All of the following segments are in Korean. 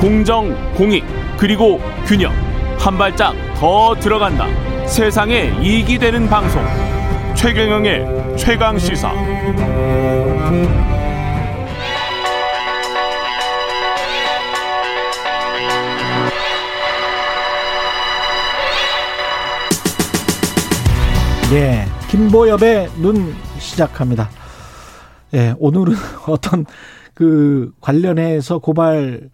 공정, 공익, 그리고 균형. 한 발짝 더 들어간다. 세상에 이익이 되는 방송. 최경영의 최강 시사. 예, 김보엽의 눈 시작합니다. 예, 오늘은 어떤 그 관련해서 고발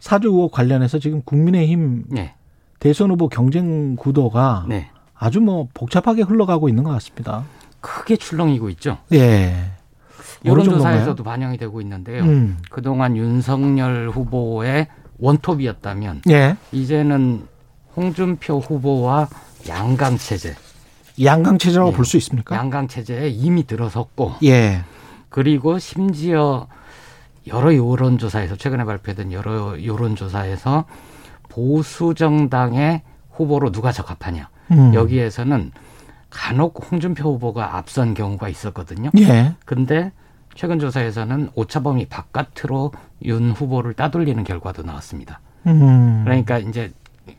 사주 의혹 관련해서 지금 국민의힘 네. 대선 후보 경쟁 구도가 네. 아주 뭐 복잡하게 흘러가고 있는 것 같습니다. 크게 출렁이고 있죠. 예. 여론조사에서도 반영이 되고 있는데요. 음. 그동안 윤석열 후보의 원톱이었다면 예. 이제는 홍준표 후보와 양강 체제 양강 체제라고 예. 볼수 있습니까? 양강 체제에 이미 들어섰고, 예. 그리고 심지어 여러 여론조사에서 최근에 발표된 여러 여론조사에서 보수 정당의 후보로 누가 적합하냐 음. 여기에서는 간혹 홍준표 후보가 앞선 경우가 있었거든요. 예. 근데 최근 조사에서는 오차범위 바깥으로 윤 후보를 따돌리는 결과도 나왔습니다. 음. 그러니까 이제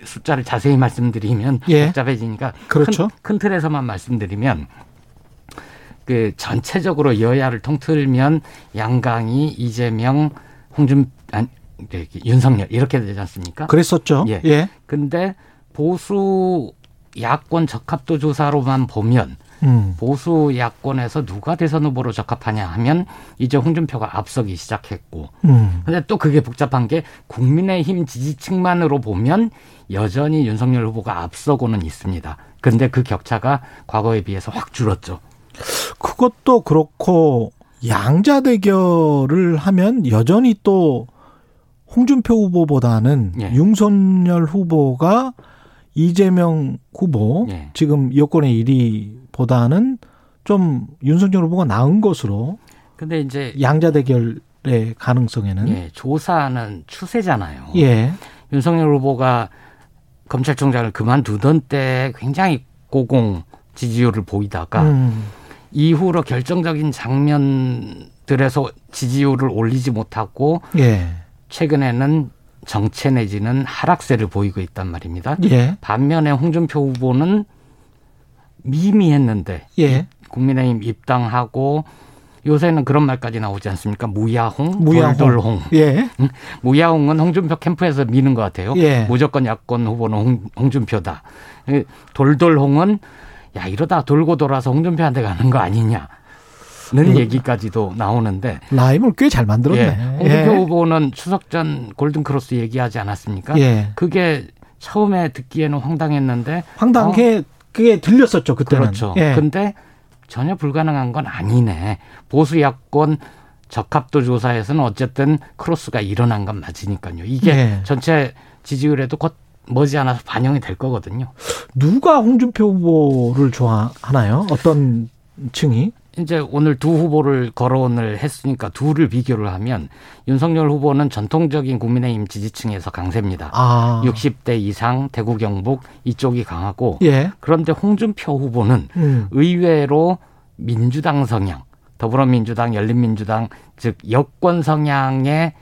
숫자를 자세히 말씀드리면 예. 복잡해지니까 그렇죠. 큰, 큰 틀에서만 말씀드리면 그 전체적으로 여야를 통틀면 양강이 이재명 홍준 아니 윤석열 이렇게 되지 않습니까? 그랬었죠. 예. 예. 근데 보수 야권 적합도 조사로만 보면 음. 보수 야권에서 누가 대선 후보로 적합하냐 하면 이제 홍준표가 앞서기 시작했고. 음. 근데 또 그게 복잡한 게 국민의힘 지지층만으로 보면 여전히 윤석열 후보가 앞서고는 있습니다. 근데 그 격차가 과거에 비해서 확 줄었죠. 그것도 그렇고 양자 대결을 하면 여전히 또 홍준표 후보보다는 예. 윤석열 후보가 이재명 후보 예. 지금 여권의 1위보다는 좀 윤석열 후보가 나은 것으로. 근데 이제 양자 대결의 가능성에는 예, 조사는 추세잖아요. 예. 윤석열 후보가 검찰총장을 그만두던 때 굉장히 고공 지지율을 보이다가 음. 이후로 결정적인 장면들에서 지지율을 올리지 못하고 예. 최근에는 정체 내지는 하락세를 보이고 있단 말입니다. 예. 반면에 홍준표 후보는 미미했는데 예. 국민의힘 입당하고 요새는 그런 말까지 나오지 않습니까? 무야홍, 무야홍. 돌돌홍. 예. 무야홍은 홍준표 캠프에서 미는 것 같아요. 예. 무조건 야권 후보는 홍, 홍준표다. 돌돌홍은 야 이러다 돌고 돌아서 홍준표한테 가는 거 아니냐. 는 얘기까지도 나오는데 라임을 꽤 잘 만들었네. 예, 홍준표 예. 후보는 추석 전 골든크로스 얘기하지 않았습니까? 예. 그게 처음에 듣기에는 황당했는데 황당해 어, 그게 들렸었죠 그때는. 그렇죠. 예. 근데 전혀 불가능한 건 아니네. 보수 야권 적합도 조사에서는 어쨌든 크로스가 일어난 건 맞으니까요. 이게 예. 전체 지지율에도 곧 머지않아서 반영이 될 거거든요. 누가 홍준표 후보를 좋아하나요? 어떤 층이? 이제 오늘 두 후보를 거론을 했으니까 둘을 비교를 하면 윤석열 후보는 전통적인 국민의힘 지지층에서 강세입니다. 아. 60대 이상 대구 경북 이쪽이 강하고 예. 그런데 홍준표 후보는 음. 의외로 민주당 성향, 더불어민주당, 열린민주당 즉 여권 성향의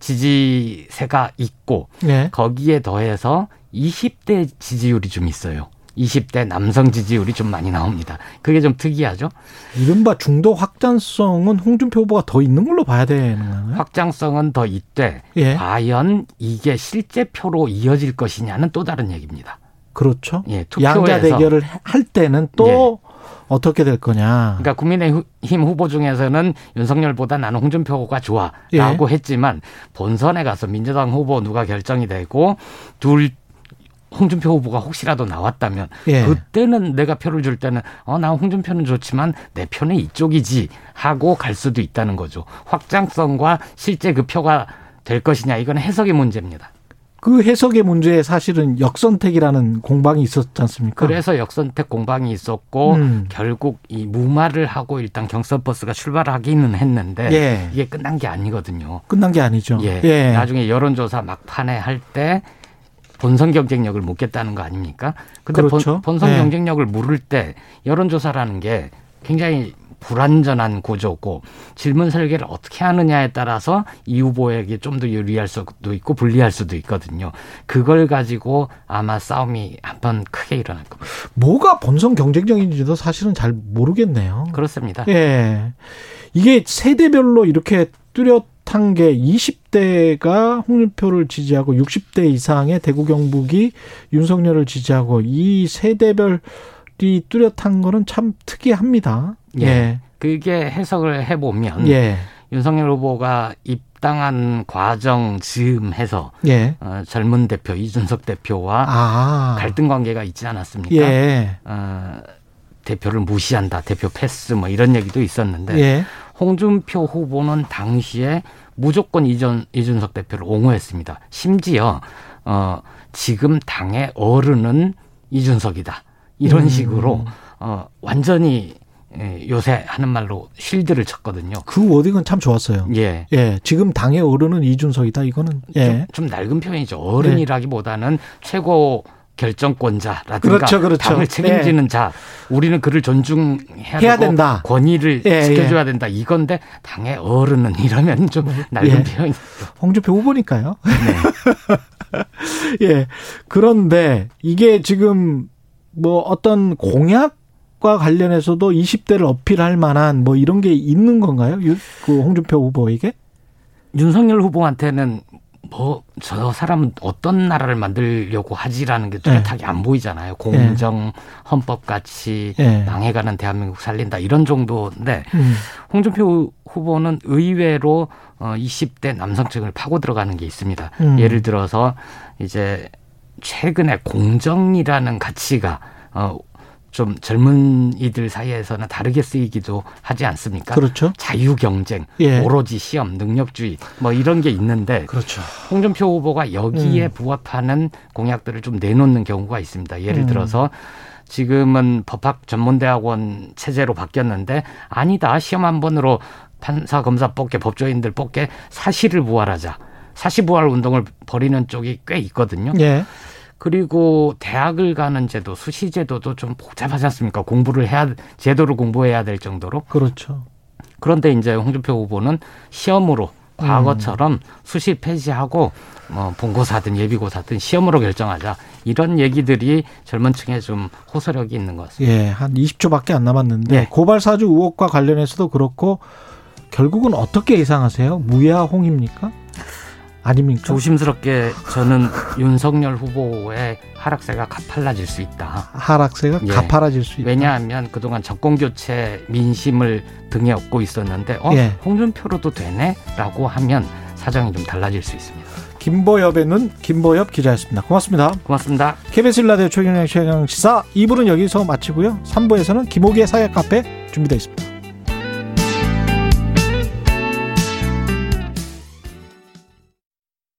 지지세가 있고 예. 거기에 더해서 20대 지지율이 좀 있어요. 20대 남성 지지율이 좀 많이 나옵니다. 그게 좀 특이하죠. 이른바 중도 확장성은 홍준표 후보가 더 있는 걸로 봐야 되는 거예요? 확장성은 더 있되 예. 과연 이게 실제 표로 이어질 것이냐는 또 다른 얘기입니다. 그렇죠. 예, 양자 대결을 할 때는 또 예. 어떻게 될 거냐. 그러니까 국민의힘 후보 중에서는 윤석열보다 나는 홍준표가 좋아라고 예. 했지만 본선에 가서 민주당 후보 누가 결정이 되고 둘 홍준표 후보가 혹시라도 나왔다면 예. 그때는 내가 표를 줄 때는 어 나 홍준표는 좋지만 내 표는 이쪽이지 하고 갈 수도 있다는 거죠. 확장성과 실제 그 표가 될 것이냐 이건 해석의 문제입니다. 그 해석의 문제에 사실은 역선택이라는 공방이 있었지 않습니까? 그래서 역선택 공방이 있었고 음. 결국 이 무마를 하고 일단 경선 버스가 출발하기는 했는데 예. 이게 끝난 게 아니거든요. 끝난 게 아니죠. 예. 예. 나중에 여론조사 막판에 할 때 본선 경쟁력을 묻겠다는 거 아닙니까? 근데 그렇죠. 본, 선 네. 경쟁력을 물을 때 여론조사라는 게 굉장히 불완전한 구조고 질문 설계를 어떻게 하느냐에 따라서 이 후보에게 좀 더 유리할 수도 있고 불리할 수도 있거든요. 그걸 가지고 아마 싸움이 한번 크게 일어날 겁니다. 뭐가 본선 경쟁적인지도 사실은 잘 모르겠네요. 그렇습니다. 예. 이게 세대별로 이렇게 뚜렷한 게 20대가 홍준표를 지지하고 60대 이상의 대구 경북이 윤석열을 지지하고 이 세대별 이 뚜렷한 거는 참 특이합니다. 예. 예. 그게 해석을 해보면 예. 윤석열 후보가 입당한 과정 즈음해서 예. 어, 젊은 대표 이준석 대표와 아. 갈등 관계가 있지 않았습니까? 예. 어, 대표를 무시한다, 대표 패스 뭐 이런 얘기도 있었는데 예. 홍준표 후보는 당시에 무조건 이전 이준석 대표를 옹호했습니다. 심지어 어 지금 당의 어른은 이준석이다. 이런 음. 식으로 어 완전히 예, 요새 하는 말로 쉴드를 쳤거든요. 그 워딩은 참 좋았어요. 예. 예. 지금 당의 어른은 이준석이다. 이거는 예. 좀, 좀 낡은 표현이죠. 어른이라기보다는 예. 최고 결정권자라든가 그렇죠, 그렇죠. 당을 책임지는 예. 자 우리는 그를 존중해야 해야 된다. 권위를 예, 지켜줘야 예. 된다 이건데 당의 어른은 이러면 좀 낡은 예. 표현이죠. 홍준표 후보니까요. 네. 예. 그런데 이게 지금 뭐 어떤 공약 과 관련해서도 20대를 어필할 만한 뭐 이런 게 있는 건가요? 그 홍준표 후보에게? 윤석열 후보한테는 뭐 저 사람은 어떤 나라를 만들려고 하지라는 게 뚜렷하게 네. 안 보이잖아요. 공정, 네. 헌법 가치, 네. 망해가는 대한민국 살린다 이런 정도인데 음. 홍준표 후보는 의외로 어 20대 남성층을 파고 들어가는 게 있습니다. 음. 예를 들어서 이제 최근에 공정이라는 가치가 어, 좀 젊은이들 사이에서는 다르게 쓰이기도 하지 않습니까? 그렇죠. 자유 경쟁, 예. 오로지 시험, 능력주의 뭐 이런 게 있는데 그렇죠. 홍준표 후보가 여기에 음. 부합하는 공약들을 좀 내놓는 경우가 있습니다. 예를 음. 들어서 지금은 법학 전문대학원 체제로 바뀌었는데 아니다 시험 한 번으로 판사 검사 뽑게 법조인들 뽑게 사실을 부활하자. 사실 부활 운동을 벌이는 쪽이 꽤 있거든요. 예. 그리고 대학을 가는 제도, 수시 제도도 좀 복잡하지 않습니까? 공부를 해야 제도를 공부해야 될 정도로. 그렇죠. 그런데 이제 홍준표 후보는 시험으로 과거처럼 음. 수시 폐지하고 뭐 본고사든 예비고사든 시험으로 결정하자 이런 얘기들이 젊은 층에 좀 호소력이 있는 것 같습니다. 예, 한 20초밖에 안 남았는데 네. 고발 사주 의혹과 관련해서도 그렇고 결국은 어떻게 예상하세요? 무야홍입니까? 아닙니까? 조심스럽게 저는 윤석열 후보의 하락세가 가팔라질 수 있다. 하락세가 예. 가팔라질 수 있다. 왜냐하면 그동안 정권 교체 민심을 등에 업고 있었는데 어 예. 홍준표로도 되네라고 하면 사정이 좀 달라질 수 있습니다. 김보엽의 눈 김보엽 기자였습니다. 고맙습니다. 고맙습니다. KBS 라디오 최경영 시사 2부는 여기서 마치고요. 3부에서는 김호기의 사회 카페 준비되어 있습니다.